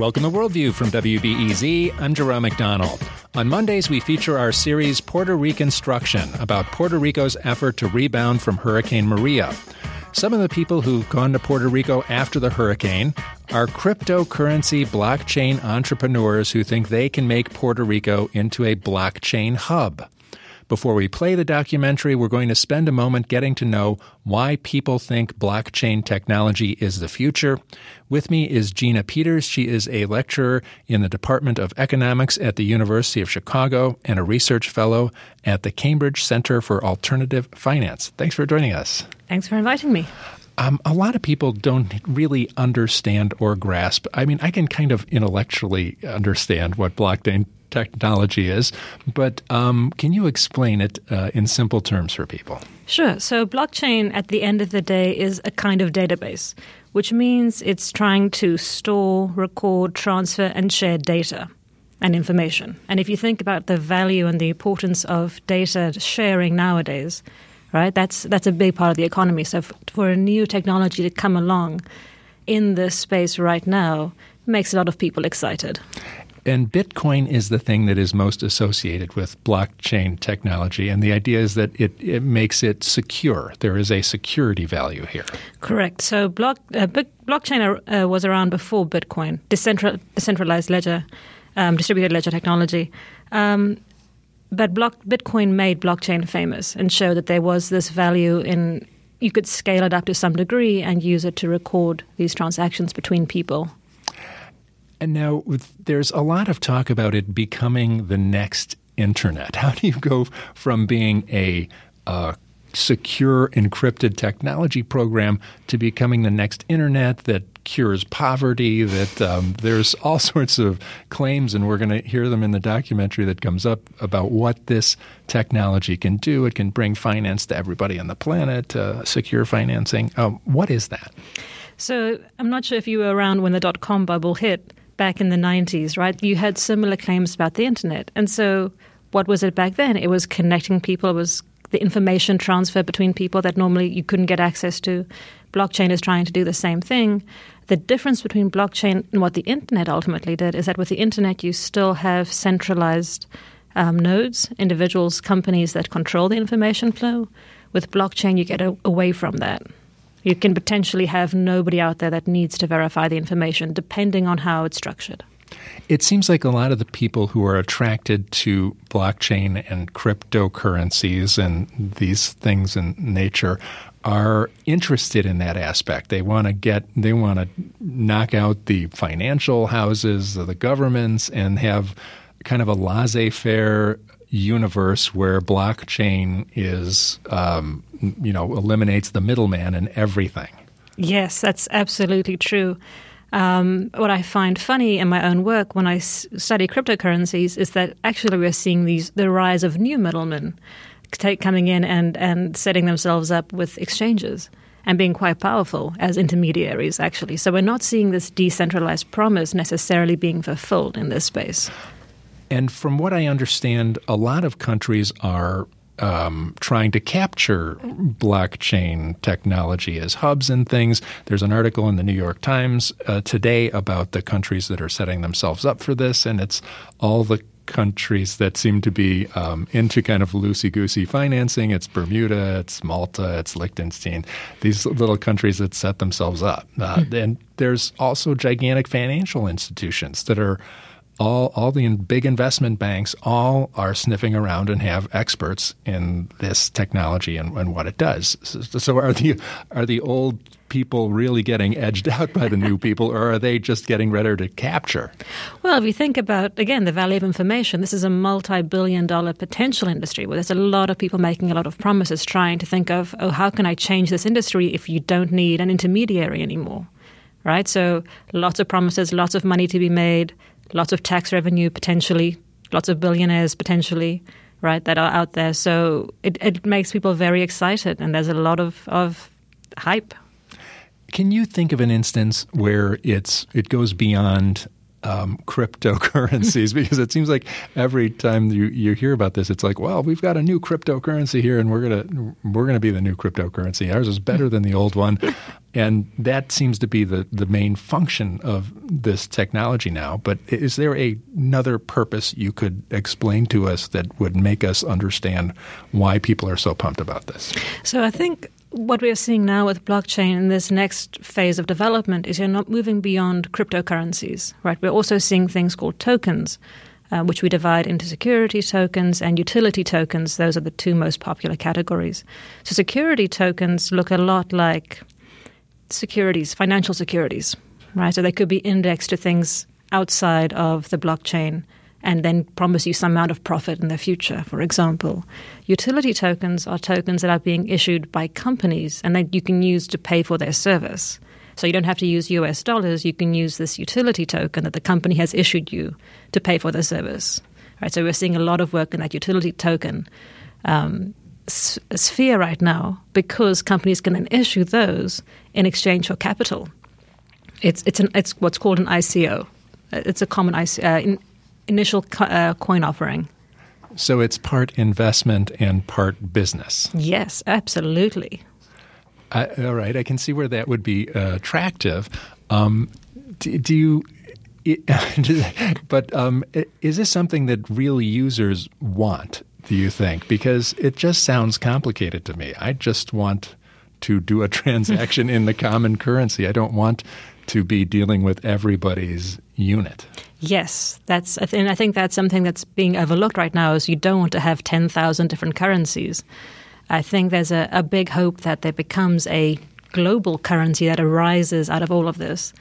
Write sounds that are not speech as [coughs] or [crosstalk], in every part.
Welcome to Worldview from WBEZ. I'm Jerome McDonnell. On Mondays, we feature our series Puerto Reconstruction about Puerto Rico's effort to rebound from Hurricane Maria. Some of the people who've gone to Puerto Rico after the hurricane are cryptocurrency blockchain entrepreneurs who think they can make Puerto Rico into a blockchain hub. Before we play the documentary, we're going to spend a moment getting to know why people think blockchain technology is the future. With me is Gina Pieters. She is a lecturer in the Department of Economics at the University of Chicago and a research fellow at the Cambridge Center for Alternative Finance. Thanks for joining us. Thanks for inviting me. Um, a lot of people don't really understand or grasp. I mean, I can kind of intellectually understand what blockchain technology is, but um, can you explain it uh, in simple terms for people? Sure. So, blockchain at the end of the day is a kind of database, which means it's trying to store, record, transfer, and share data and information. And if you think about the value and the importance of data sharing nowadays, right, that's, that's a big part of the economy. So, for a new technology to come along in this space right now, makes a lot of people excited. And Bitcoin is the thing that is most associated with blockchain technology. And the idea is that it, it makes it secure. There is a security value here. Correct. So block, uh, blockchain uh, was around before Bitcoin, decentral, decentralized ledger, um, distributed ledger technology. Um, but block, Bitcoin made blockchain famous and showed that there was this value in you could scale it up to some degree and use it to record these transactions between people and now there's a lot of talk about it becoming the next internet. [laughs] How do you go from being a secure encrypted technology program to becoming the next internet that cures poverty that um, there's all [laughs] sorts of claims and we're going to hear them in the documentary that comes up about what this technology can do. It can bring finance to everybody on the planet uh, secure financing. Um, what is that? So i'm not sure if you were around when the dot-com bubble hit back in the 90s, right? You had similar claims about the internet. And so what was it back then? It was connecting people, it was the information transfer between people that normally you couldn't get access to. Blockchain is trying to do the same thing. The difference between blockchain and what the internet ultimately did is that with the internet, you still have centralized um, nodes, individuals, companies that control the information flow. With blockchain, you get a- away from that. You can potentially have nobody out there that needs to verify the information, depending on how it's structured. It seems like a lot of the people who are attracted to blockchain and cryptocurrencies and these things in nature are interested in that aspect. They want to get, they want to knock out the financial houses, the governments, and have kind of a laissez faire universe where blockchain is, um, you know, eliminates the middleman and everything. Yes, that's absolutely true. Um, what I find funny in my own work when I s- study cryptocurrencies is that actually we're seeing these the rise of new middlemen coming in and, and setting themselves up with exchanges and being quite powerful as intermediaries, actually. So we're not seeing this decentralized promise necessarily being fulfilled in this space. And from what I understand, a lot of countries are um, trying to capture blockchain technology as hubs and things. There's an article in the New York Times uh, today about the countries that are setting themselves up for this, and it's all the countries that seem to be um, into kind of loosey goosey financing. It's Bermuda, it's Malta, it's Liechtenstein, these little countries that set themselves up. Uh, mm-hmm. And there's also gigantic financial institutions that are all all the big investment banks all are sniffing around and have experts in this technology and, and what it does. So, so, are the are the old people really getting edged [laughs] out by the new people, or are they just getting ready to capture? Well, if you think about again the value of information, this is a multi-billion-dollar potential industry where there's a lot of people making a lot of promises, trying to think of oh, how can I change this industry if you don't need an intermediary anymore, right? So lots of promises, lots of money to be made lots of tax revenue potentially, lots of billionaires potentially, right, that are out there. So it, it makes people very excited, and there's a lot of, of hype. Can you think of an instance where it's it goes beyond um, cryptocurrencies [laughs] because it seems like every time you, you hear about this, it's like, well, we've got a new cryptocurrency here, and we're gonna we're gonna be the new cryptocurrency. Ours is better than the old one, [laughs] and that seems to be the the main function of this technology now. But is there a, another purpose you could explain to us that would make us understand why people are so pumped about this? So I think what we are seeing now with blockchain in this next phase of development is you're not moving beyond cryptocurrencies, right? We're also seeing things called tokens, uh, which we divide into security tokens and utility tokens. Those are the two most popular categories. So security tokens look a lot like securities, financial securities, right? So they could be indexed to things outside of the blockchain and then promise you some amount of profit in the future, for example. Utility tokens are tokens that are being issued by companies and that you can use to pay for their service. So you don't have to use US dollars, you can use this utility token that the company has issued you to pay for the service. Right, so we're seeing a lot of work in that utility token um, sphere right now because companies can then issue those in exchange for capital. It's, it's, an, it's what's called an ICO. It's a common ICO, uh, in, initial co- uh, coin offering. So it's part investment and part business. Yes, absolutely. Uh, all right, I can see where that would be uh, attractive. Um, do, do, you? It, [laughs] but um, is this something that real users want? Do you think? Because it just sounds complicated to me. I just want to do a [laughs] transaction in the common currency. I don't want to be dealing with everybody's unit. Yes, that's. And I think that's something that's being overlooked right now. Is you don't want to have ten thousand different currencies. I think there's a, a big hope that there becomes a global currency that arises out of all of this.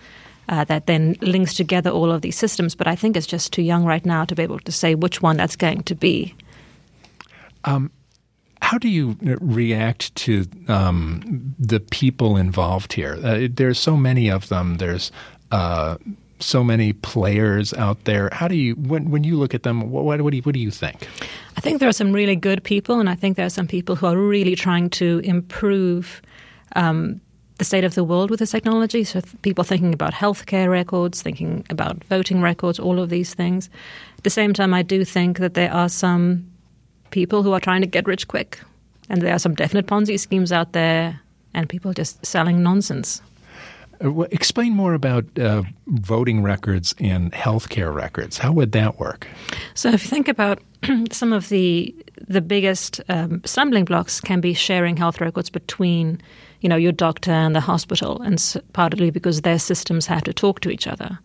Uh, that then links together all of these systems. But I think it's just too young right now to be able to say which one that's going to be. Um, how do you react to um, the people involved here? Uh, there's so many of them. There's uh, so many players out there. How do you, when, when you look at them, what, what, do you, what do you think? I think there are some really good people, and I think there are some people who are really trying to improve um, the state of the world with this technology. So people thinking about healthcare records, thinking about voting records, all of these things. At the same time, I do think that there are some people who are trying to get rich quick, and there are some definite Ponzi schemes out there, and people just selling nonsense. Uh, explain more about uh, voting records and healthcare records. How would that work? So, if you think about [clears throat] some of the the biggest um, stumbling blocks, can be sharing health records between, you know, your doctor and the hospital, and partly because their systems have to talk to each other,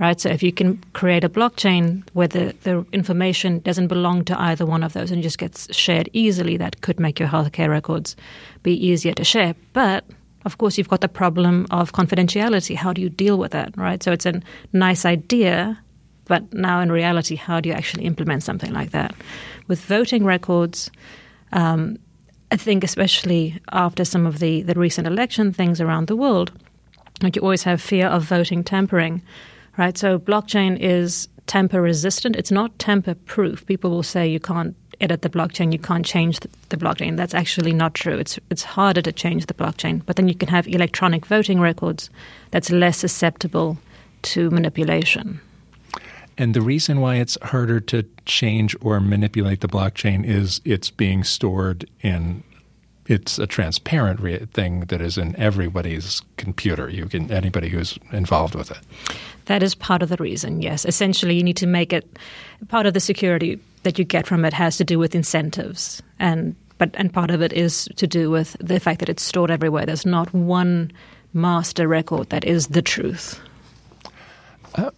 right? So, if you can create a blockchain where the, the information doesn't belong to either one of those and just gets shared easily, that could make your healthcare records be easier to share, but of course, you've got the problem of confidentiality. How do you deal with that, right? So it's a nice idea, but now in reality, how do you actually implement something like that? With voting records, um, I think especially after some of the, the recent election things around the world, like you always have fear of voting tampering, right? So blockchain is tamper resistant. It's not tamper proof. People will say you can't edit the blockchain, you can't change the, blockchain. That's actually not true. It's it's harder to change the blockchain, but then you can have electronic voting records that's less susceptible to manipulation. And the reason why it's harder to change or manipulate the blockchain is it's being stored in it's a transparent re- thing that is in everybody's computer. You can anybody who's involved with it. That is part of the reason. Yes, essentially, you need to make it part of the security that you get from it has to do with incentives, and but and part of it is to do with the fact that it's stored everywhere. There's not one master record that is the truth. Uh,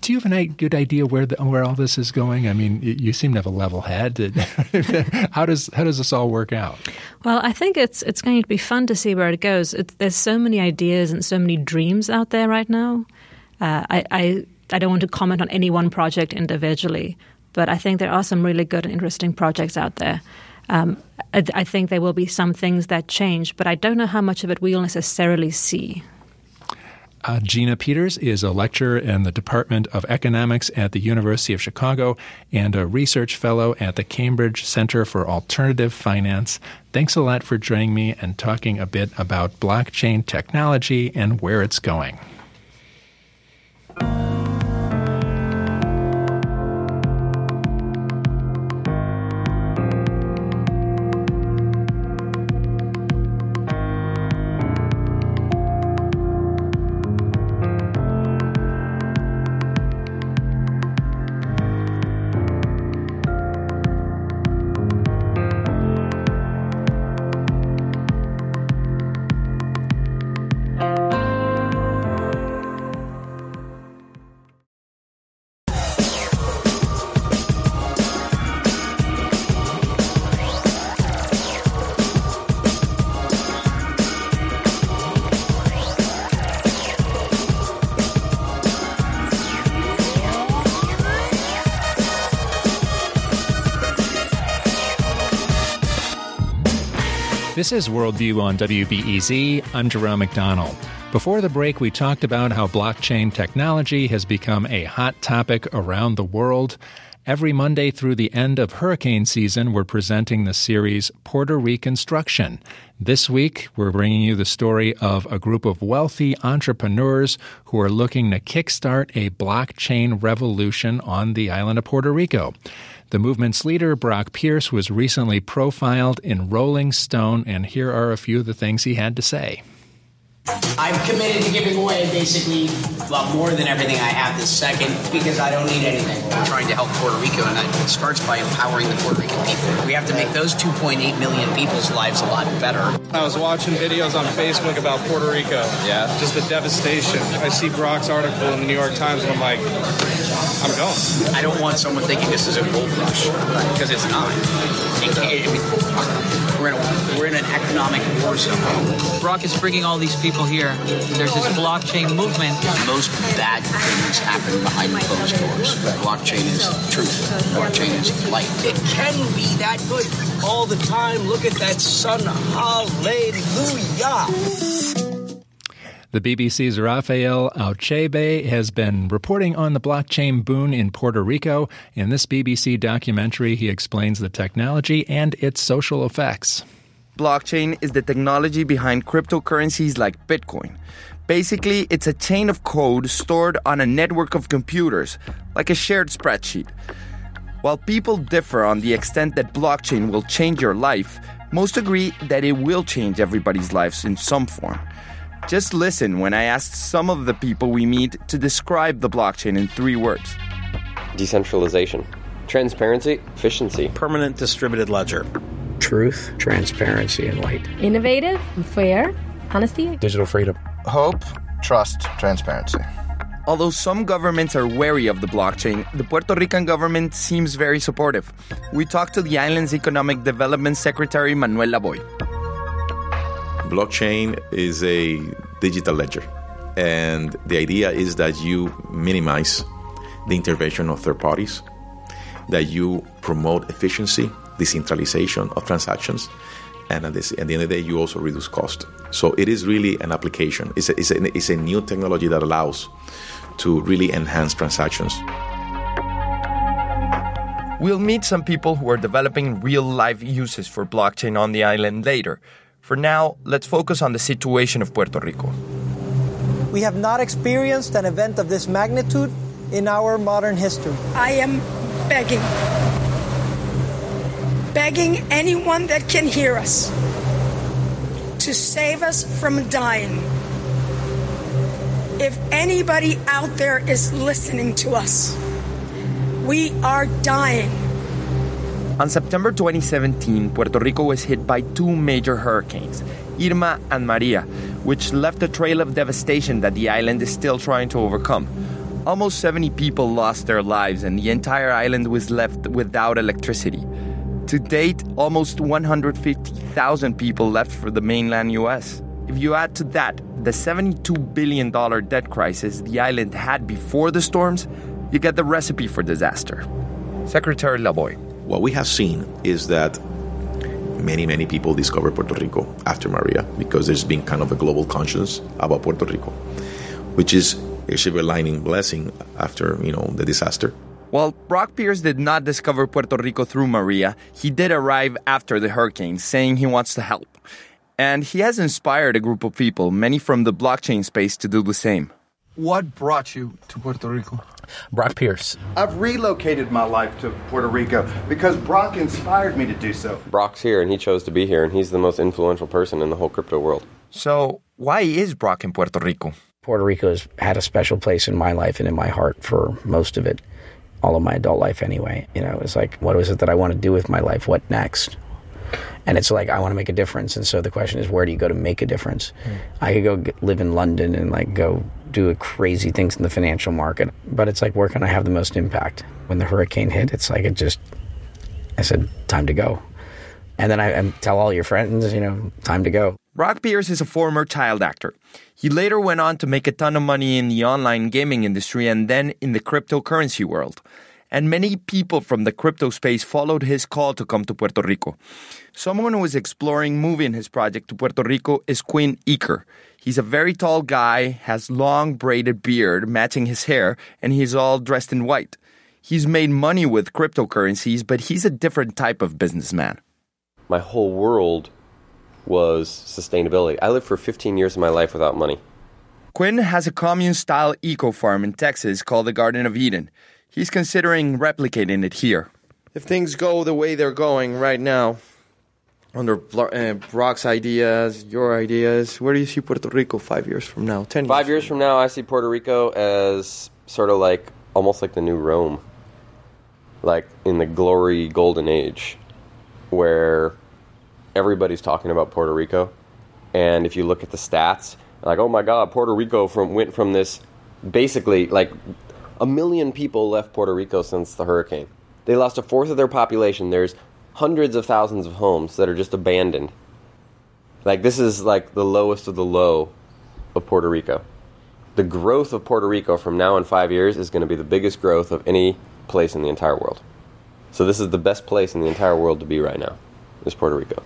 do you have a good idea where the, where all this is going? I mean, you seem to have a level head. [laughs] how does how does this all work out? Well, I think it's it's going to be fun to see where it goes. It, there's so many ideas and so many dreams out there right now. Uh, I, I I don't want to comment on any one project individually, but I think there are some really good and interesting projects out there. Um, I, I think there will be some things that change, but I don't know how much of it we'll necessarily see. Uh, Gina Pieters is a lecturer in the Department of Economics at the University of Chicago and a research fellow at the Cambridge Center for Alternative Finance. Thanks a lot for joining me and talking a bit about blockchain technology and where it's going. This is Worldview on WBEZ. I'm Jerome McDonnell. Before the break, we talked about how blockchain technology has become a hot topic around the world. Every Monday through the end of hurricane season, we're presenting the series Puerto Reconstruction. This week, we're bringing you the story of a group of wealthy entrepreneurs who are looking to kickstart a blockchain revolution on the island of Puerto Rico. The movement's leader, Brock Pierce, was recently profiled in Rolling Stone, and here are a few of the things he had to say. I'm committed to giving away basically well, more than everything I have this second because I don't need anything. We're trying to help Puerto Rico, and it starts by empowering the Puerto Rican people. We have to make those 2.8 million people's lives a lot better. I was watching videos on Facebook about Puerto Rico. Yeah. Just the devastation. I see Brock's article in the New York Times, and I'm like, I'm going. I don't want someone thinking this is a gold rush because it's not. It can't, we're, in a, we're in an economic war zone. Brock is bringing all these people here. There's this blockchain movement. Most bad things happen behind closed doors. Blockchain is truth. Blockchain is light. It can be that good all the time. Look at that sun. Hallelujah. The BBC's Rafael Abuchaibe has been reporting on the blockchain boon in Puerto Rico. In this BBC documentary, he explains the technology and its social effects. Blockchain is the technology behind cryptocurrencies like Bitcoin. Basically, it's a chain of code stored on a network of computers, like a shared spreadsheet. While people differ on the extent that blockchain will change your life, most agree that it will change everybody's lives in some form. Just listen when I asked some of the people we meet to describe the blockchain in three words. Decentralization, transparency, efficiency, permanent distributed ledger, truth, transparency, and light, innovative, fair, honesty, digital freedom, hope, trust, transparency. Although some governments are wary of the blockchain, the Puerto Rican government seems very supportive. We talked to the island's Economic Development Secretary Manuel Laboy. Blockchain is a digital ledger, and the idea is that you minimize the intervention of third parties, that you promote efficiency, decentralization of transactions, and at, this, at the end of the day, you also reduce cost. So it is really an application. It's a, it's a, it's a new technology that allows to really enhance transactions. We'll meet some people who are developing real life uses for blockchain on the island later. For now, let's focus on the situation of Puerto Rico. We have not experienced an event of this magnitude in our modern history. I am begging, begging anyone that can hear us to save us from dying. If anybody out there is listening to us, we are dying. On September 2017, Puerto Rico was hit by two major hurricanes, Irma and Maria, which left a trail of devastation that the island is still trying to overcome. Almost 70 people lost their lives, and the entire island was left without electricity. To date, almost 150,000 people left for the mainland US. If you add to that the $72 billion debt crisis the island had before the storms, you get the recipe for disaster. Secretary Laboy. What we have seen is that many, many people discover Puerto Rico after Maria because there's been kind of a global conscience about Puerto Rico, which is a silver lining blessing after, you know, the disaster. While Brock Pierce did not discover Puerto Rico through Maria, he did arrive after the hurricane, saying he wants to help. And he has inspired a group of people, many from the blockchain space, to do the same. What brought you to Puerto Rico? Brock Pierce. I've relocated my life to Puerto Rico because Brock inspired me to do so. Brock's here and he chose to be here, and he's the most influential person in the whole crypto world. So, why is Brock in Puerto Rico? Puerto Rico has had a special place in my life and in my heart for most of it, all of my adult life anyway. You know, it's like, what is it that I want to do with my life? What next? And it's like I want to make a difference, and so the question is, where do you go to make a difference? Mm. I could go live in London and like go do crazy things in the financial market, but it's like where can I have the most impact? When the hurricane hit, it's like it just, I said, time to go, and then I, I tell all your friends, you know, time to go. Brock Pierce is a former child actor. He later went on to make a ton of money in the online gaming industry and then in the cryptocurrency world. And many people from the crypto space followed his call to come to Puerto Rico. Someone who is exploring moving his project to Puerto Rico is Quinn Eaker. He's a very tall guy, has long braided beard matching his hair, and he's all dressed in white. He's made money with cryptocurrencies, but he's a different type of businessman. My whole world was sustainability. I lived for 15 years of my life without money. Quinn has a commune style eco farm in Texas called the Garden of Eden. He's considering replicating it here. If things go the way they're going right now, under uh, Brock's ideas, your ideas, where do you see Puerto Rico five years from now? Ten. Five years from now, I see Puerto Rico as sort of like almost like the new Rome, like in the glory golden age, where everybody's talking about Puerto Rico, and if you look at the stats, like oh my God, Puerto Rico from went from this basically like a million people left Puerto Rico since the hurricane. They lost a fourth of their population. There's hundreds of thousands of homes that are just abandoned. Like this is like the lowest of the low of Puerto Rico. The growth of Puerto Rico from now in 5 years is going to be the biggest growth of any place in the entire world. So this is the best place in the entire world to be right now. Is Puerto Rico.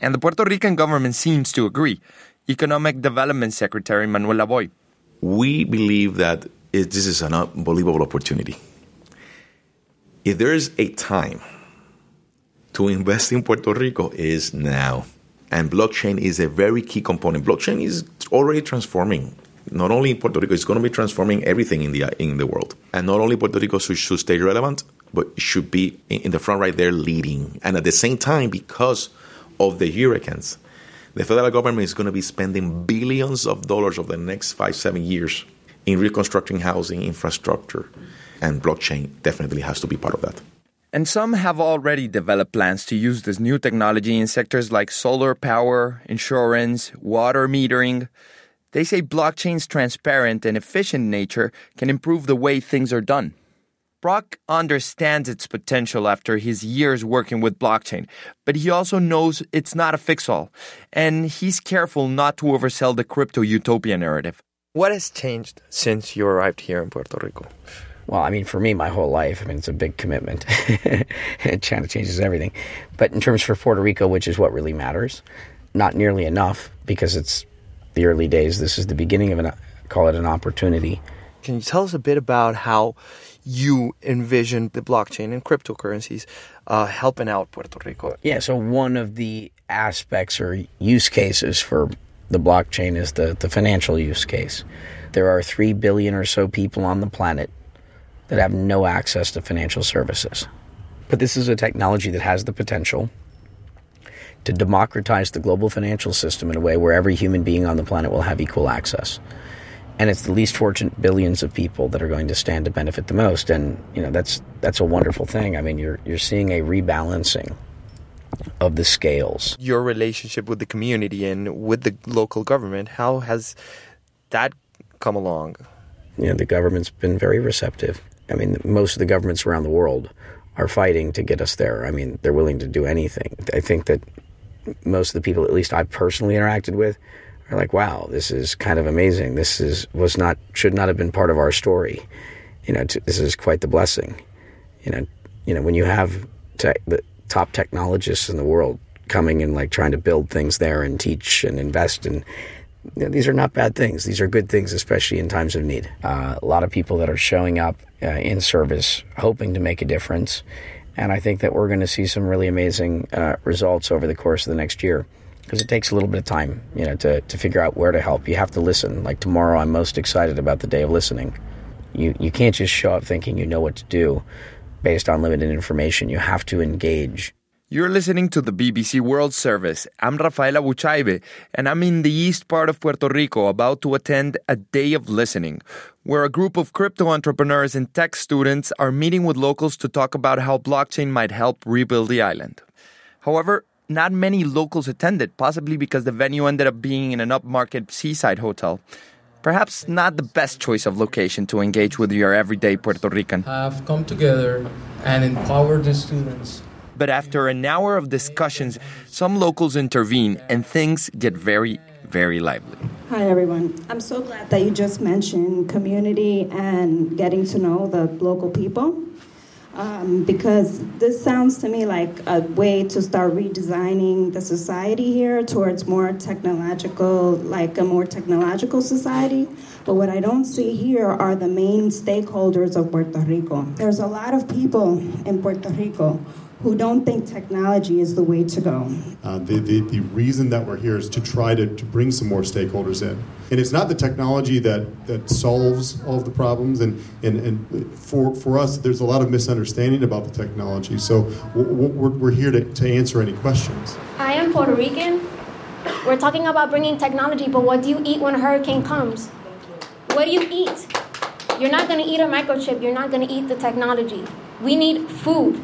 And the Puerto Rican government seems to agree. Economic Development Secretary Manuel Laboy. We believe that this is an unbelievable opportunity. If there is a time to invest in Puerto Rico is now. And blockchain is a very key component. Blockchain is already transforming not only in Puerto Rico, it's going to be transforming everything in the in the world. And not only Puerto Rico should, should stay relevant, but should be in the front right there leading. And at the same time, because of the hurricanes, the federal government is going to be spending billions of dollars over the next five, seven years in reconstructing housing infrastructure. And blockchain definitely has to be part of that. And some have already developed plans to use this new technology in sectors like solar power, insurance, water metering. They say blockchain's transparent and efficient nature can improve the way things are done. Brock understands its potential after his years working with blockchain, but he also knows it's not a fix all, and he's careful not to oversell the crypto utopia narrative. What has changed since you arrived here in Puerto Rico? Well, I mean, for me, my whole life, I mean, it's a big commitment. [laughs] China changes everything. But in terms for Puerto Rico, which is what really matters, not nearly enough because it's the early days. This is the beginning of an, call it an opportunity. Can you tell us a bit about how you envision the blockchain and cryptocurrencies uh, helping out Puerto Rico? Yeah, so one of the aspects or use cases for the blockchain is the, the financial use case. There are 3 billion or so people on the planet that have no access to financial services. But this is a technology that has the potential to democratize the global financial system in a way where every human being on the planet will have equal access. And it's the least fortunate billions of people that are going to stand to benefit the most. And you know that's that's a wonderful thing. I mean, you're you're seeing a rebalancing of the scales. Your relationship with the community and with the local government, how has that come along? You know, the government's been very receptive. I mean, most of the governments around the world are fighting to get us there. I mean, they're willing to do anything. I think that most of the people, at least I've personally interacted with, are like, "Wow, this is kind of amazing. This is was not should not have been part of our story. You know, this is quite the blessing. You know, you know when you have te- the top technologists in the world coming and like trying to build things there and teach and invest and you know, these are not bad things. These are good things, especially in times of need. Uh, a lot of people that are showing up uh, in service, hoping to make a difference. And I think that we're going to see some really amazing uh, results over the course of the next year because it takes a little bit of time, you know, to, to figure out where to help. You have to listen. Like tomorrow, I'm most excited about the day of listening. You, you can't just show up thinking you know what to do based on limited information. You have to engage. You're listening to the BBC World Service. I'm Rafael Abuchaibe, and I'm in the east part of Puerto Rico about to attend a day of listening, where a group of crypto entrepreneurs and tech students are meeting with locals to talk about how blockchain might help rebuild the island. However, not many locals attended, possibly because the venue ended up being in an upmarket seaside hotel. Perhaps not the best choice of location to engage with your everyday Puerto Rican. Have come together and empowered the students but after an hour of discussions, some locals intervene and things get very, very lively. Hi, everyone. I'm so glad that you just mentioned community and getting to know the local people. Um, because this sounds to me like a way to start redesigning the society here towards more technological, like a more technological society. But what I don't see here are the main stakeholders of Puerto Rico. There's a lot of people in Puerto Rico who don't think technology is the way to go. Uh, the, the, the reason that we're here is to try to, to bring some more stakeholders in. And it's not the technology that, that solves all of the problems. And, and, and for, for us, there's a lot of misunderstanding about the technology. So we're, we're here to, to answer any questions. I am Puerto Rican. We're talking about bringing technology, but what do you eat when a hurricane comes? What do you eat? You're not going to eat a microchip. You're not going to eat the technology. We need food.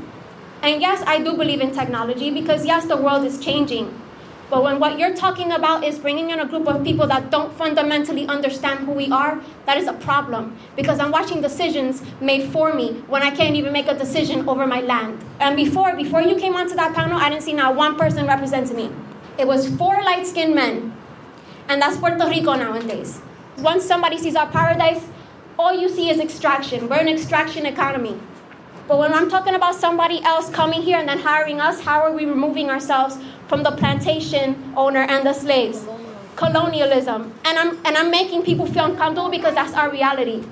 And yes, I do believe in technology because, yes, the world is changing. But when what you're talking about is bringing in a group of people that don't fundamentally understand who we are, that is a problem. Because I'm watching decisions made for me when I can't even make a decision over my land. And before, before you came onto that panel, I didn't see not one person representing me. It was four light skinned men. And that's Puerto Rico nowadays. Once somebody sees our paradise, all you see is extraction. We're an extraction economy. But when I'm talking about somebody else coming here and then hiring us, how are we removing ourselves from the plantation owner and the slaves? Colonialism. And I'm, and I'm making people feel uncomfortable because that's our reality.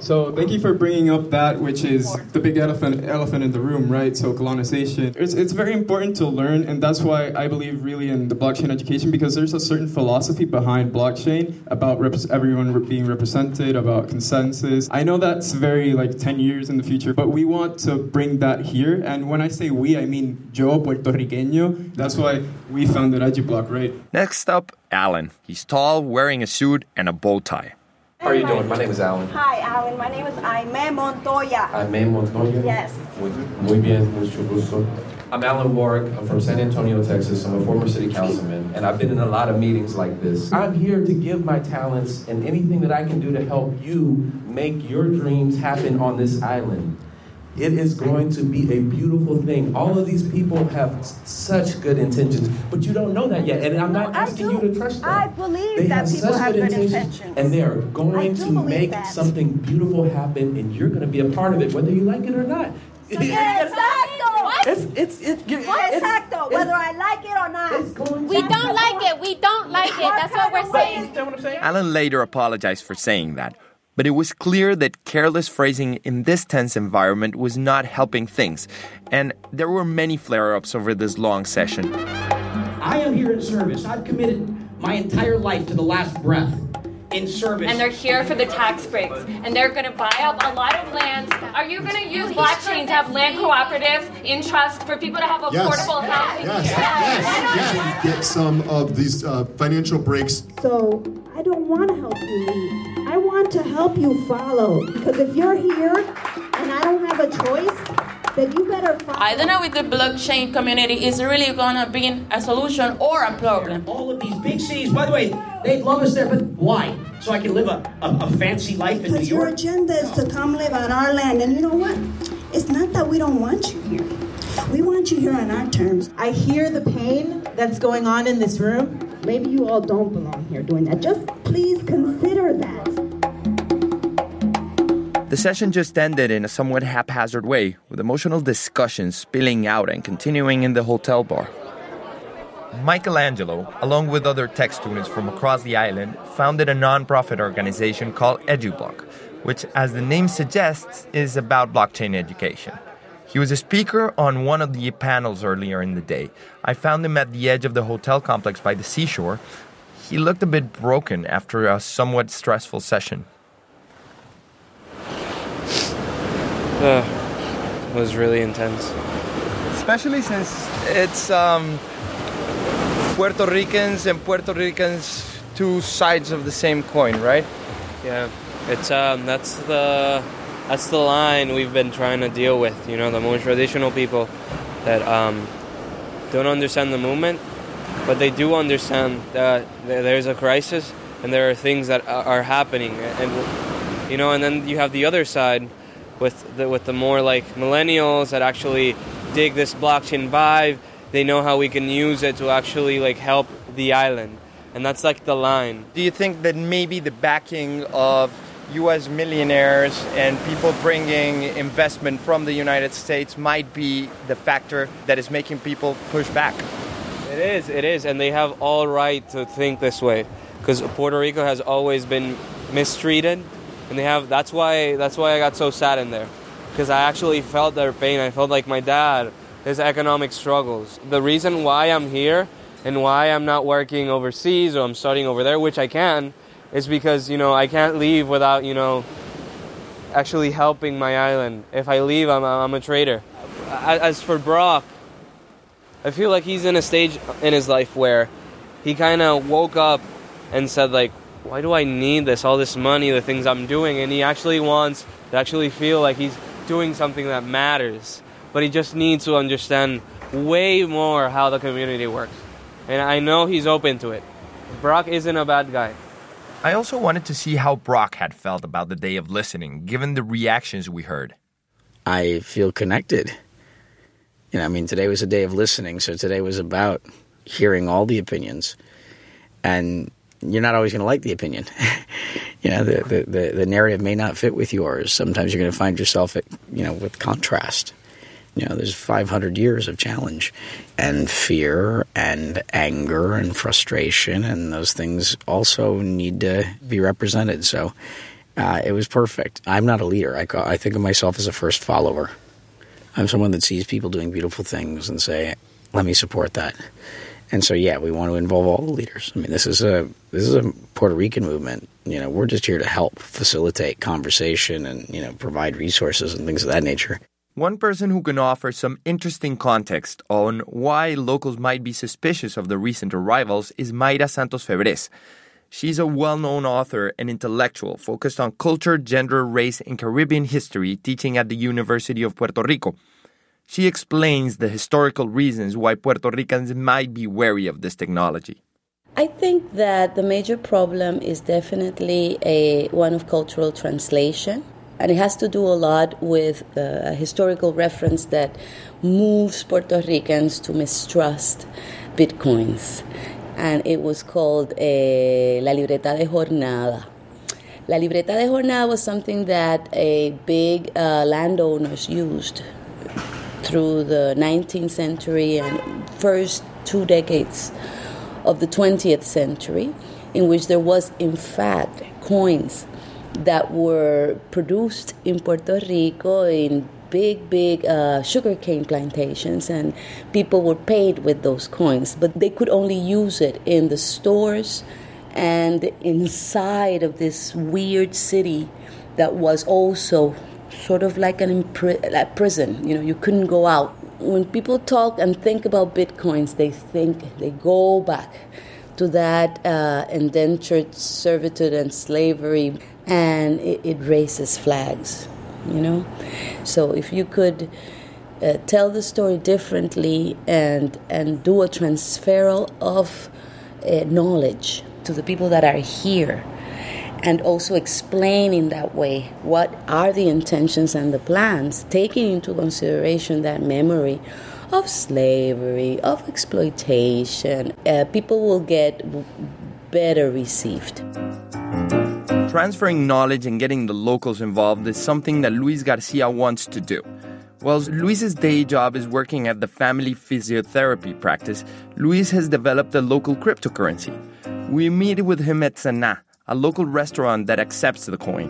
So thank you for bringing up that, which is the big elephant elephant in the room, right? So colonization. It's, it's very important to learn, and that's why I believe really in the blockchain education because there's a certain philosophy behind blockchain about rep- everyone being represented, about consensus. I know that's very like 10 years in the future, but we want to bring that here. And when I say we, I mean yo Puerto Riqueño. That's why we founded EduBlock, right? Next up, Alan. He's tall, wearing a suit and a bow tie. How are you doing? My name is Alan. Hi, Alan. My name is Aime Montoya. Aime Montoya? Yes. Muy, muy bien, mucho gusto. I'm Alan Warrick. I'm from San Antonio, Texas. I'm a former city councilman, and I've been in a lot of meetings like this. I'm here to give my talents and anything that I can do to help you make your dreams happen on this island. It is going to be a beautiful thing. All of these people have such good intentions, but you don't know that yet. And I'm not asking you to trust them. I believe They that have people such have good good intentions, intentions. and they are going to make that. something beautiful happen, and you're going to be a part of it, whether you like it or not. [laughs] Exacto. It's, it's, it's, Exacto. Whether I like it or not. We don't like it. We don't like it. That's what we're saying. Alan later apologized for saying that, but it was clear that careless phrasing in this tense environment was not helping things, and there were many flare ups over this long session. I am here in service. I've committed my entire life to the last breath in service. and they're here for the tax breaks and they're going to buy up a lot of land are you going to use blockchain to have land cooperatives in trust for people to have Yes. affordable housing Yes, yes, yes. Get some of these uh, financial breaks. So I don't want to help you lead. I want to help you follow. Because if you're here and I don't have a choice, then you better follow. I don't know if the blockchain community is really gonna be a solution or a problem. All of these big cities, by the way, they love us there, but why? So I can live a, a, a fancy life in New Because your agenda is to come live on our land. And you know what? It's not that we don't want you here. We want you here on our terms. I hear the pain that's going on in this room. Maybe you all don't belong here doing that. Just please consider that. The session just ended in a somewhat haphazard way, with emotional discussions spilling out and continuing in the hotel bar. Michelangelo, along with other tech students from across the island, founded a nonprofit organization called EduBlock, which, as the name suggests, is about blockchain education. He was a speaker on one of the panels earlier in the day. I found him at the edge of the hotel complex by the seashore. He looked a bit broken after a somewhat stressful session. Uh, it was really intense. Especially since it's um, Puerto Ricans and Puerto Ricans, two sides of the same coin, right? Yeah, it's um, that's the that's the line we've been trying to deal with. You know, the more traditional people that um, don't understand the movement, but they do understand that there's a crisis and there are things that are happening, and you know, and then you have the other side with the with the more like millennials that actually dig this blockchain vibe. They know how we can use it to actually like help the island, and that's like the line. Do you think that maybe the backing of U.S. millionaires and people bringing investment from the United States might be the factor that is making people push back. It is, it is, and they have all right to think this way because Puerto Rico has always been mistreated, and they have. That's why. That's why I got so sad in there because I actually felt their pain. I felt like my dad, his economic struggles. The reason why I'm here and why I'm not working overseas or I'm studying over there, which I can, is because you know I can't leave without you know actually helping my island. If I leave, I'm, I'm a traitor. As for Brock, I feel like he's in a stage in his life where he kind of woke up and said like, why do I need this, all this money, the things I'm doing? And he actually wants to actually feel like he's doing something that matters. But he just needs to understand way more how the community works. And I know he's open to it. Brock isn't a bad guy. I also wanted to see how Brock had felt about the day of listening, given the reactions we heard. I feel connected. You know, I mean, today was a day of listening, so today was about hearing all the opinions. And you're not always going to like the opinion. [laughs] you know, the, the, the, the, narrative may not fit with yours. Sometimes you're going to find yourself, at, you know, with contrast. You know, there's 500 years of challenge and fear and anger and frustration, and those things also need to be represented. So uh, it was perfect. I'm not a leader. I, call, I think of myself as a first follower. I'm someone that sees people doing beautiful things and say, let me support that. And so, yeah, we want to involve all the leaders. I mean, this is a this is a Puerto Rican movement. You know, we're just here to help facilitate conversation and you know provide resources and things of that nature. One person who can offer some interesting context on why locals might be suspicious of the recent arrivals is Mayra Santos Febres. She's a well known author and intellectual focused on culture, gender, race, and Caribbean history, teaching at the University of Puerto Rico. She explains the historical reasons why Puerto Ricans might be wary of this technology. I think that the major problem is definitely a one of cultural translation and it has to do a lot with a historical reference that moves Puerto Ricans to mistrust bitcoins. And it was called eh, La Libreta de Jornada. La Libreta de Jornada was something that a big uh, landowners used through the 19th century and first two decades of the 20th century, in which there was, in fact, coins that were produced in Puerto Rico in big, big uh, sugarcane plantations, and people were paid with those coins, but they could only use it in the stores and inside of this weird city that was also sort of like an impri- like prison. You know, you couldn't go out. When people talk and think about bitcoins, they think they go back to that uh, indentured servitude and slavery and it, it raises flags, you know? So if you could uh, tell the story differently and, and do a transferal of uh, knowledge to the people that are here and also explain in that way what are the intentions and the plans, taking into consideration that memory of slavery, of exploitation, uh, people will get better received. Transferring knowledge and getting the locals involved is something that Luis Garcia wants to do. While Luis's day job is working at the family physiotherapy practice, Luis has developed a local cryptocurrency. We meet with him at Sana, a local restaurant that accepts the coin.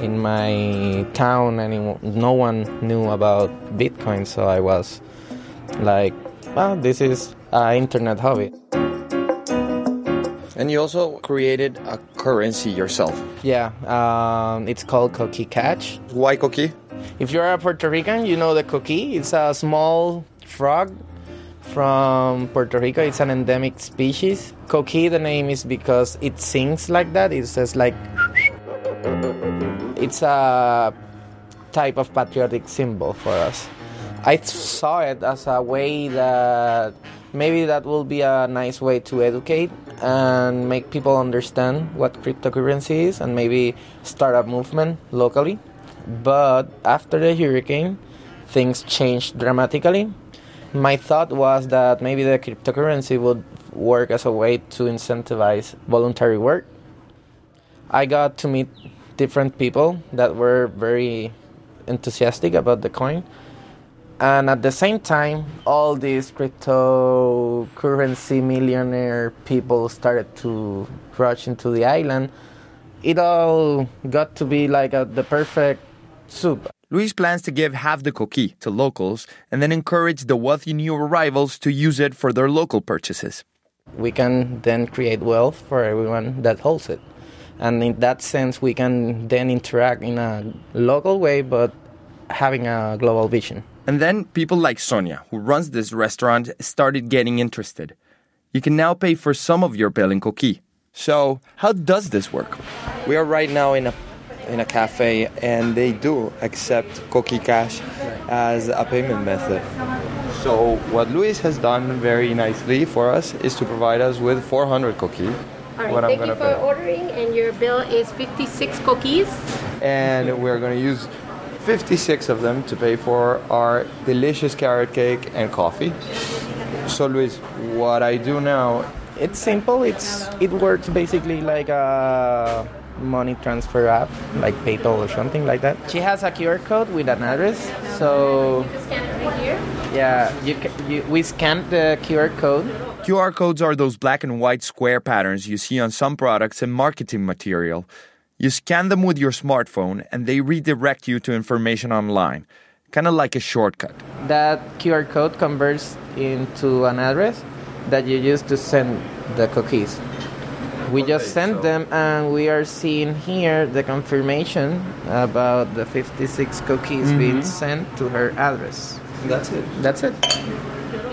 In my town, no one knew about Bitcoin, so I was like, well, this is an internet hobby. And you also created a currency yourself. Yeah, um, it's called Coqui Cash. Why Coqui? If you're a Puerto Rican, you know the coqui. It's a small frog from Puerto Rico. It's an endemic species. Coqui, the name is because it sings like that. It says like. It's a type of patriotic symbol for us. I saw it as a way that maybe that will be a nice way to educate and make people understand what cryptocurrency is and maybe start a movement locally. But after the hurricane, things changed dramatically. My thought was that maybe the cryptocurrency would work as a way to incentivize voluntary work. I got to meet different people that were very enthusiastic about the coin. And at the same time, all these cryptocurrency millionaire people started to rush into the island. It all got to be like a, the perfect soup. Luis plans to give half the Coqui to locals and then encourage the wealthy new arrivals to use it for their local purchases. We can then create wealth for everyone that holds it. And in that sense, we can then interact in a local way, but having a global vision. And then people like Sonia, who runs this restaurant, started getting interested. You can now pay for some of your bill in Coqui. So, how does this work? We are right now in a in a cafe, and they do accept Coqui Cash as a payment method. So, what Luis has done very nicely for us is to provide us with 400 Coqui. All right, what thank I'm you gonna for pay. ordering, and your bill is 56 cookies. and we're going to use 56 of them to pay for our delicious carrot cake and coffee. So, Luis, what I do now, It's simple. It's it works basically like a money transfer app, like PayPal or something like that. She has a QR code with an address, so Scan it right here. yeah, you, ca- you we scan the QR code. QR codes are those black and white square patterns you see on some products and marketing material. You scan them with your smartphone and they redirect you to information online, kind of like a shortcut. That QR code converts into an address that you use to send the cookies. We just sent them, and we are seeing here the confirmation about the 56 cookies being Mhm. sent to her address. That's it. That's it.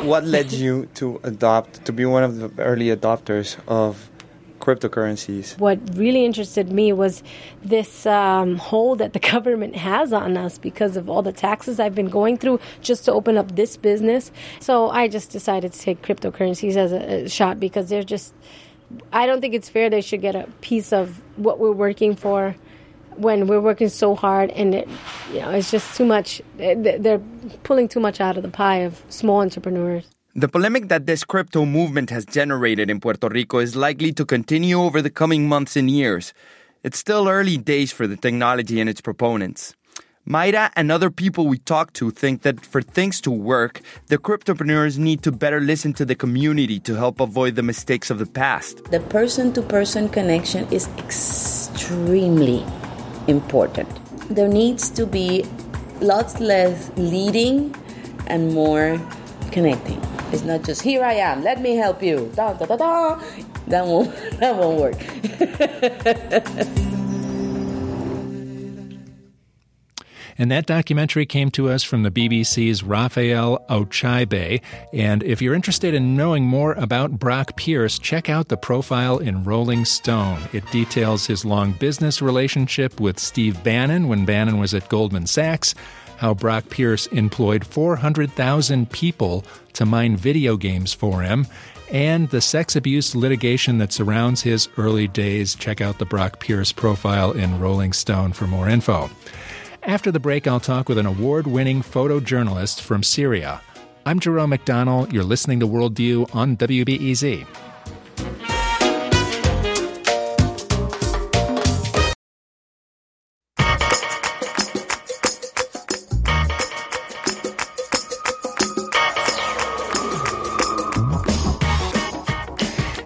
what led you to adopt, to be one of the early adopters of cryptocurrencies? What really interested me was this um, hold that the [laughs] government has on us because of all the taxes I've been going through just to open up this business. So I just decided to take cryptocurrencies as a, a shot because they're just, I don't think it's fair they should get a piece of what we're working for when we're working so hard and it, you know, it's just too much. They- They're pulling too much out of the pie of small entrepreneurs. The polemic that this crypto movement has generated in Puerto Rico is likely to continue over the coming months and years. It's still early days for the technology and its proponents. Mayra and other people we talk to think that for things to work, the cryptopreneurs need to better listen to the community to help avoid the mistakes of the past. The person to person connection is extremely important. There needs to be lots less leading and more connecting. It's not just here I am, let me help you. Da, da, da, da. That won't [laughs] that won't work. [laughs] And that documentary came to us from the BBC's Rafael Abuchaibe. And if you're interested in knowing more about Brock Pierce, check out the profile in Rolling Stone. It details his long business relationship with Steve Bannon when Bannon was at Goldman Sachs, how Brock Pierce employed 400,000 people to mine video games for him, and the sex abuse litigation that surrounds his early days. Check out the Brock Pierce profile in Rolling Stone for more info. After the break, I'll talk with an award winning photojournalist from Syria. I'm Jerome McDonnell. You're listening to Worldview on WBEZ.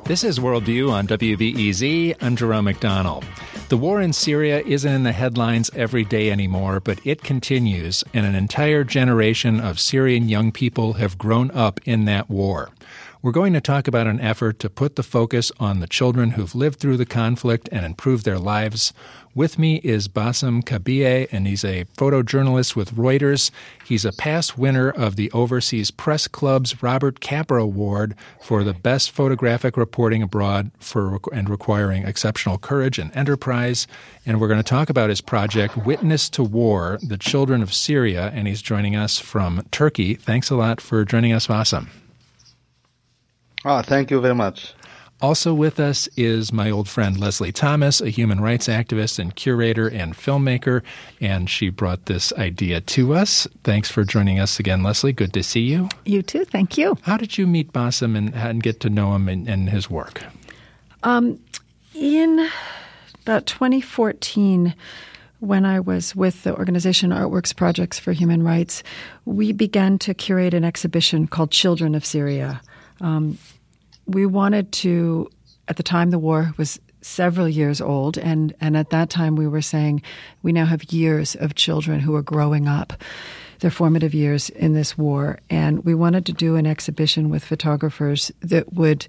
This is Worldview on WBEZ. I'm Jerome McDonnell. The war in Syria isn't in the headlines every day anymore, but it continues, and an entire generation of Syrian young people have grown up in that war. We're going to talk about an effort to put the focus on the children who've lived through the conflict and improve their lives. With me is Bassam Khabieh, and he's a photojournalist with Reuters. He's a past winner of the Overseas Press Club's Robert Capa Award for the best photographic reporting abroad for and requiring exceptional courage and enterprise. And we're going to talk about his project, Witness to War: The Children of Syria, and he's joining us from Turkey. Thanks a lot for joining us, Bassam. Oh, thank you very much. Also with us is my old friend Leslie Thomas, a human rights activist and curator and filmmaker, and she brought this idea to us. Thanks for joining us again, Leslie. Good to see you. You too. Thank you. How did you meet Bassem and, and get to know him and, and his work? Um, in about 2014, when I was with the organization Artworks Projects for Human Rights, we began to curate an exhibition called Children of Syria. Um, we wanted to, at the time the war was several years old, and, and at that time we were saying we now have years of children who are growing up their formative years in this war. And we wanted to do an exhibition with photographers that would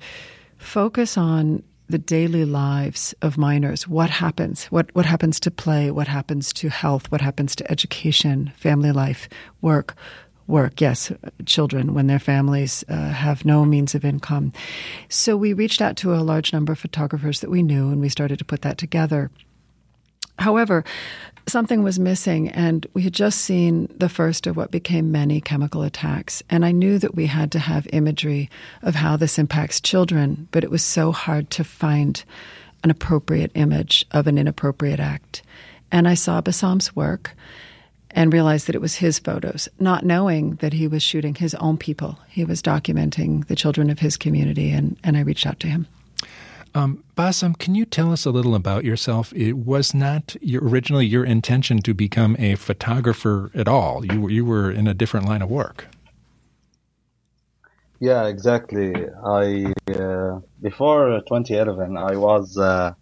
focus on the daily lives of minors. What happens? What what happens to play? What happens to health? What happens to education, family life, work? Work, yes, children when their families uh, have no means of income. So we reached out to a large number of photographers that we knew, and we started to put that together. However, something was missing, and we had just seen the first of what became many chemical attacks. And I knew that we had to have imagery of how this impacts children, but it was so hard to find an appropriate image of an inappropriate act. And I saw Bassam's work and realized that it was his photos, not knowing that he was shooting his own people. He was documenting the children of his community, and, and I reached out to him. Um, Bassam, can you tell us a little about yourself? It was not your, originally your intention to become a photographer at all. You were, you were in a different line of work. Yeah, exactly. I uh, before 2011, I was uh,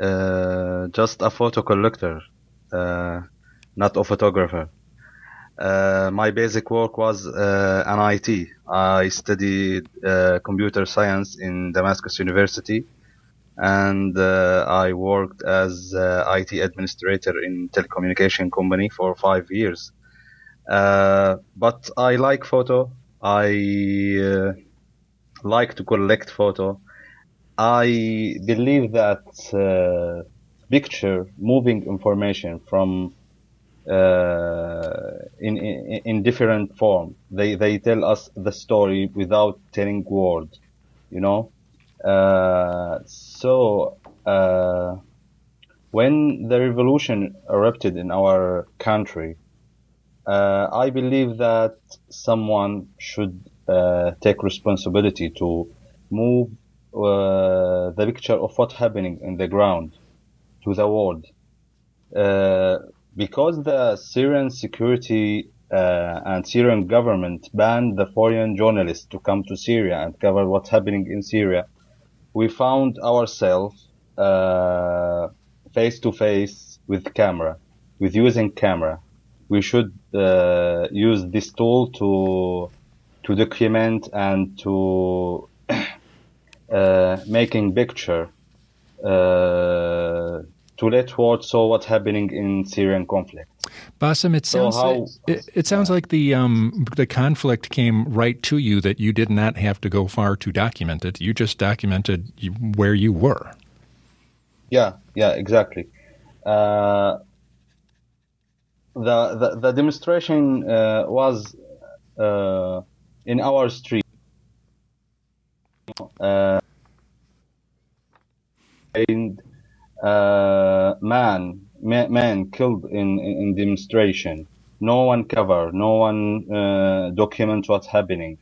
uh, just a photo collector, uh, not a photographer. Uh, my basic work was uh, an IT. I studied uh, computer science in Damascus University, and uh, I worked as IT administrator in telecommunication company for five years. Uh, but I like photo. I uh, like to collect photo. I believe that picture moving information from in, in, in different form. They they tell us the story without telling words, you know. Uh, so uh, when the revolution erupted in our country, uh, I believe that someone should uh, take responsibility to move uh, the picture of what's happening in the ground to the world because the Syrian security uh, and Syrian government banned the foreign journalists to come to Syria and cover what's happening in Syria, we found ourselves uh, face to face with camera, with using camera. We should uh, use this tool to to document and to [coughs] uh, making picture uh, to let world saw what's happening in Syrian conflict. Bassam, it sounds so how, like, it, it, sounds like the um, the conflict came right to you that you did not have to go far to document it. You just documented where you were. Yeah, yeah, exactly. Uh, the, the, the demonstration uh, was uh, in our street. Uh, and uh, man, man killed in, in demonstration. No one cover, no one uh, document what's happening.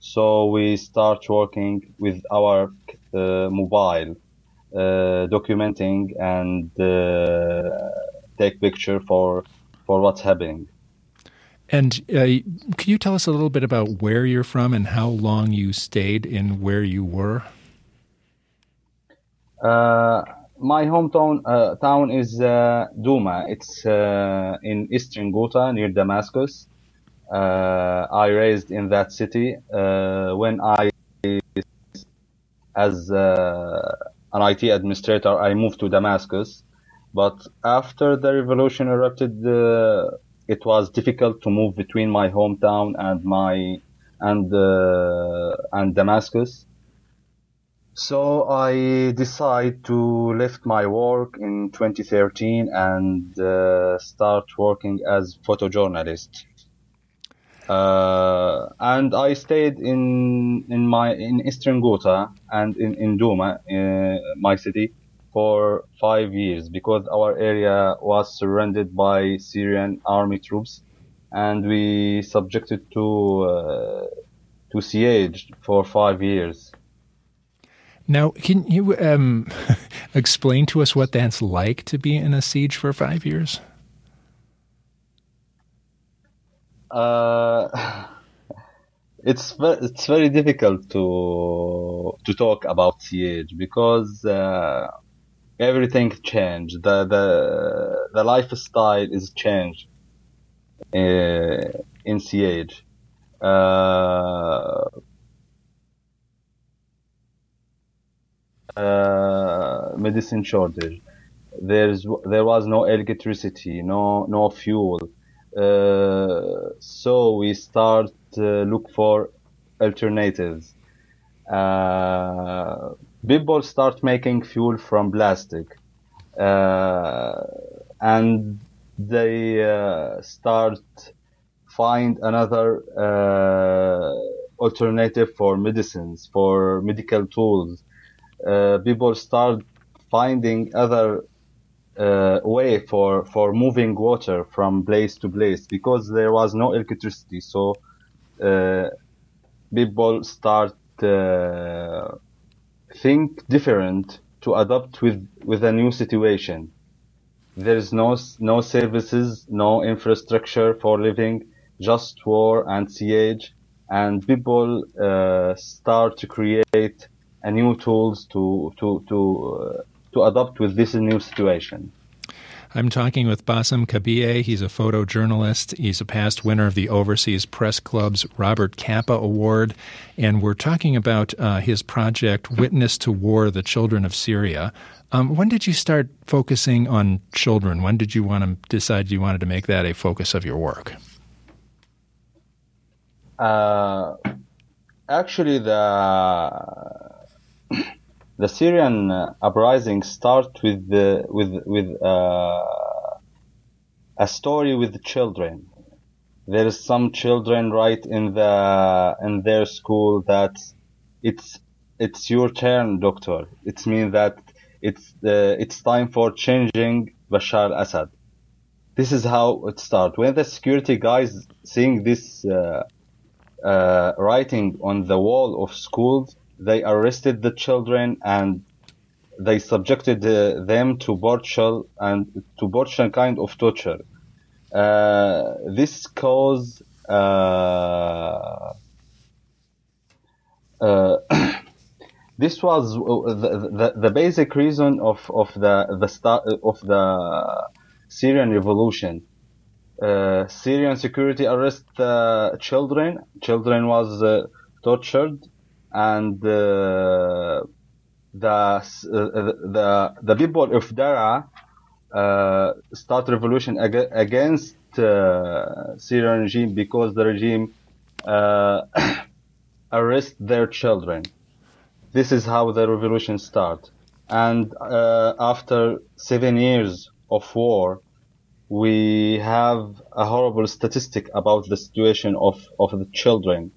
So we start working with our uh, mobile, uh, documenting and uh, take picture for for what's happening. And uh, can you tell us a little bit about where you're from and how long you stayed in where you were? Uh, my hometown uh, town is uh, Duma. It's uh, in eastern Ghouta near Damascus. Uh, I raised in that city. Uh, when I, as uh, an IT administrator, I moved to Damascus. But after the revolution erupted, it was difficult to move between my hometown and my and and Damascus. So I decided to left my work in 2013 and uh, start working as photojournalist. Uh, and I stayed in in my in Eastern Ghouta and in in Duma, uh, my city, for five years because our area was surrounded by Syrian army troops, and we subjected to uh, to siege for five years. Now, can you? Um, [laughs] explain to us what that's like to be in a siege for five years? Uh, [laughs] it's it's very difficult to to talk about siege because uh, everything changed. The the the lifestyle is changed uh, in siege. Uh, uh, medicine shortage. There's there was no electricity, no no fuel. Uh, so we start to look for alternatives. Uh, people start making fuel from plastic, uh, and they uh, start find another uh, alternative for medicines, for medical tools. Uh, people start finding other uh, way for for moving water from place to place because there was no electricity. So uh, people start uh, think different to adapt with with a new situation. There is no no services, no infrastructure for living, just war and siege, and people uh, start to create a new tools to to to uh, to adapt with this new situation. I'm talking with Bassam Khabieh. He's a photojournalist. He's a past winner of the Overseas Press Club's Robert Capa Award. And we're talking about uh, his project, Witness to War The Children of Syria. Um, when did you start focusing on children? When did you want to decide you wanted to make that a focus of your work? Uh, actually, the the Syrian uprising start with the, with with uh, a story with children. There is some children right in the in their school that it's it's your turn, doctor. It means that it's uh, it's time for changing Bashar al-Assad. This is how it starts. When the security guys seeing this uh, uh, writing on the wall of schools, they arrested the children and they subjected uh, them to torture and to torture kind of torture. Uh, this caused uh, uh [clears throat] this was the, the, the, basic reason of, of the the start of the Syrian revolution. Uh, Syrian security arrest uh, children. Children was tortured and uh, the uh, the the people of Daraa uh, start revolution ag- against uh, Syrian regime because the regime uh, [coughs] arrest their children. This is how the revolution start. And uh, after seven years of war, we have a horrible statistic about the situation of, of the children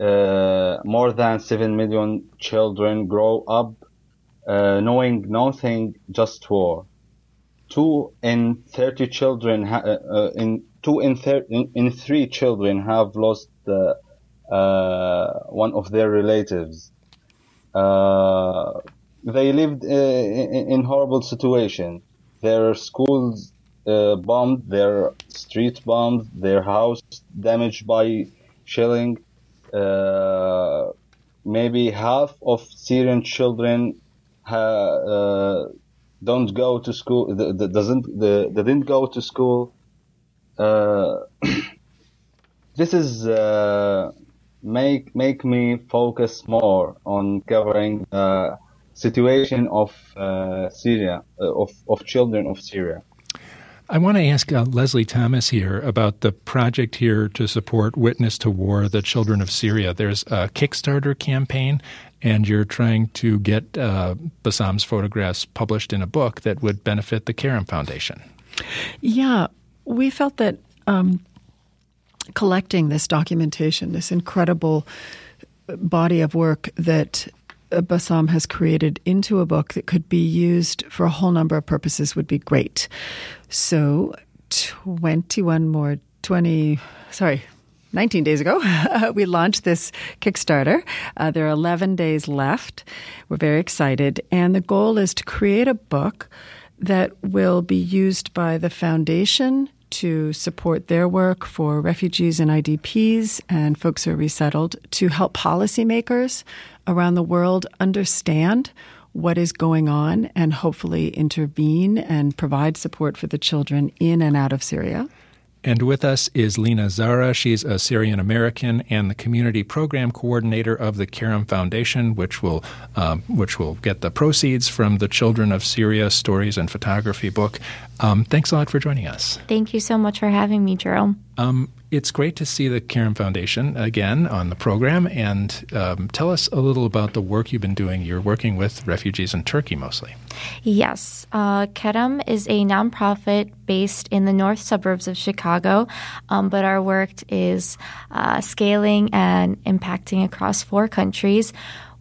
uh, more than 7 million children grow up uh, knowing nothing, just war. Two in 30 children, uh, uh in two in, thir- in, in, three children have lost uh, one of their relatives. they lived in, in, horrible situation. Their schools bombed, their street bombed, their house damaged by shelling uh, maybe half of Syrian children ha, uh, don't go to school. The, the, doesn't the, they didn't go to school. Uh, [clears throat] this is uh, make make me focus more on covering the situation of Syria of of children of Syria. I want to ask uh, Leslie Thomas here about the project here to support Witness to War, the Children of Syria. There's a Kickstarter campaign, and you're trying to get uh, Bassam's photographs published in a book that would benefit the Karam Foundation. Yeah, we felt that um, collecting this documentation, this incredible body of work that Bassam has created into a book that could be used for a whole number of purposes would be great. So, 21 more, 20, sorry, 19 days ago, [laughs] we launched this Kickstarter. Uh, there are 11 days left. We're very excited. And the goal is to create a book that will be used by the foundation to support their work for refugees and IDPs and folks who are resettled to help policymakers around the world understand what is going on and hopefully intervene and provide support for the children in and out of Syria. And with us is Lena Zara. She's a Syrian American and the community program coordinator of the Karam Foundation, which will um, which will get the proceeds from the Children of Syria Stories and Photography book. Um, thanks a lot for joining us. Thank you so much for having me, Jerome. Um, it's great to see the Karam Foundation again on the program. And um, tell us a little about the work you've been doing. You're working with refugees in Turkey mostly. Yes. Uh, Karam is a nonprofit based in the north suburbs of Chicago, um, but our work is uh, scaling and impacting across four countries.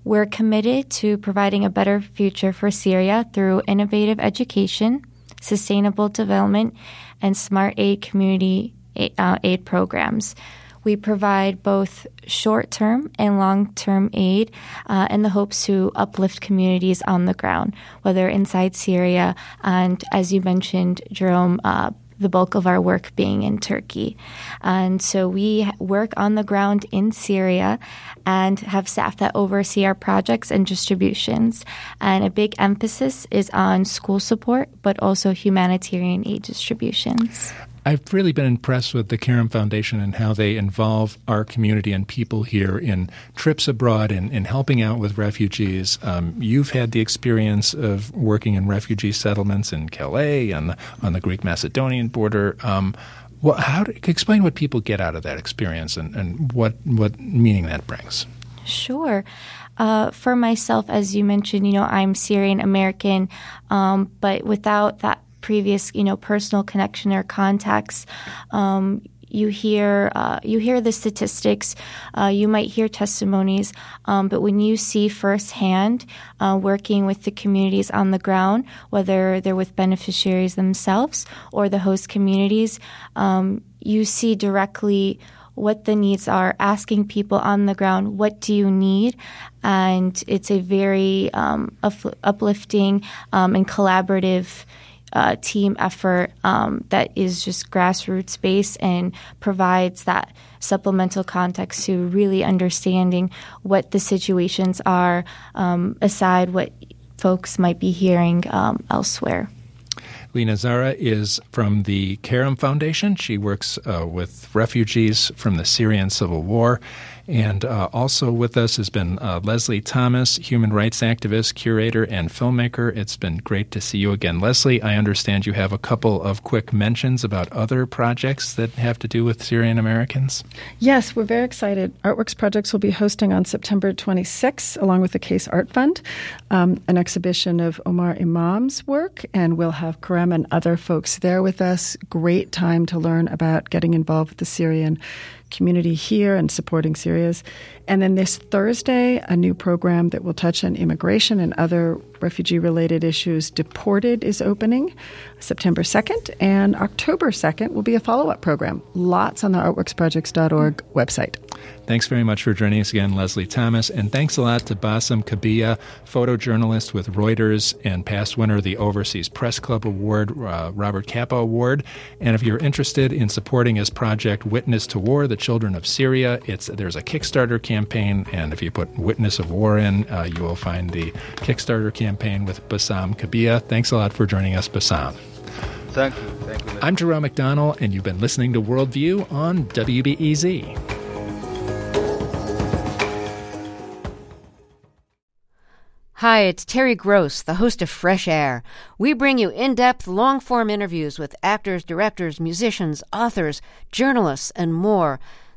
We're committed to providing a better future for Syria through innovative education, sustainable development, and smart aid community aid programs. We provide both short term and long term aid uh, in the hopes to uplift communities on the ground, whether inside Syria and, as you mentioned, Jerome, uh, the bulk of our work being in Turkey. And so we work on the ground in Syria and have staff that oversee our projects and distributions. And a big emphasis is on school support, but also humanitarian aid distributions. I've really been impressed with the Karam Foundation and how they involve our community and people here in trips abroad and in helping out with refugees. Um, you've had the experience of working in refugee settlements in Calais on the, on the Greek Macedonian border. Um, what, how do, explain what people get out of that experience and, and what what meaning that brings. Sure. Uh, for myself, as you mentioned, you know, I'm Syrian American, um, but without that previous, you know, personal connection or contacts. Um, you hear uh, you hear the statistics, uh, you might hear testimonies, um, but when you see firsthand uh, working with the communities on the ground, whether they're with beneficiaries themselves or the host communities, um, you see directly what the needs are, asking people on the ground, what do you need? And it's a very um, uplifting um, and collaborative uh, team effort um, that is just grassroots based and provides that supplemental context to really understanding what the situations are um, aside what folks might be hearing um, elsewhere. Lena Zara is from the Karam Foundation. She works uh, with refugees from the Syrian civil war. And uh, also with us has been uh, Leslie Thomas, human rights activist, curator, and filmmaker. It's been great to see you again. Leslie, I understand you have a couple of quick mentions about other projects that have to do with Syrian Americans. Yes, we're very excited. Artworks Projects will be hosting on September 26th, along with the Case Art Fund, um, an exhibition of Omar Imam's work, and we'll have Karam and other folks there with us. Great time to learn about getting involved with the Syrian community here and supporting Syria's. And then this Thursday, a new program that will touch on immigration and other refugee related issues, Deported, is opening September 2nd. And October 2nd will be a follow up program. Lots on the artworksprojects.org website. Thanks very much for joining us again, Leslie Thomas. And thanks a lot to Bassam Khabieh, photojournalist with Reuters and past winner of the Overseas Press Club Award, uh, Robert Capa Award. And if you're interested in supporting his project, Witness to War, the Children of Syria, it's there's a Kickstarter campaign. And if you put Witness of War in, uh, you will find the Kickstarter campaign with Bassam Khabieh. Thanks a lot for joining us, Bassam. Thank you. Thank you. I'm Jerome McDonnell, and you've been listening to Worldview on WBEZ. Hi, it's Terry Gross, the host of Fresh Air. We bring you in depth, long form interviews with actors, directors, musicians, authors, journalists, and more.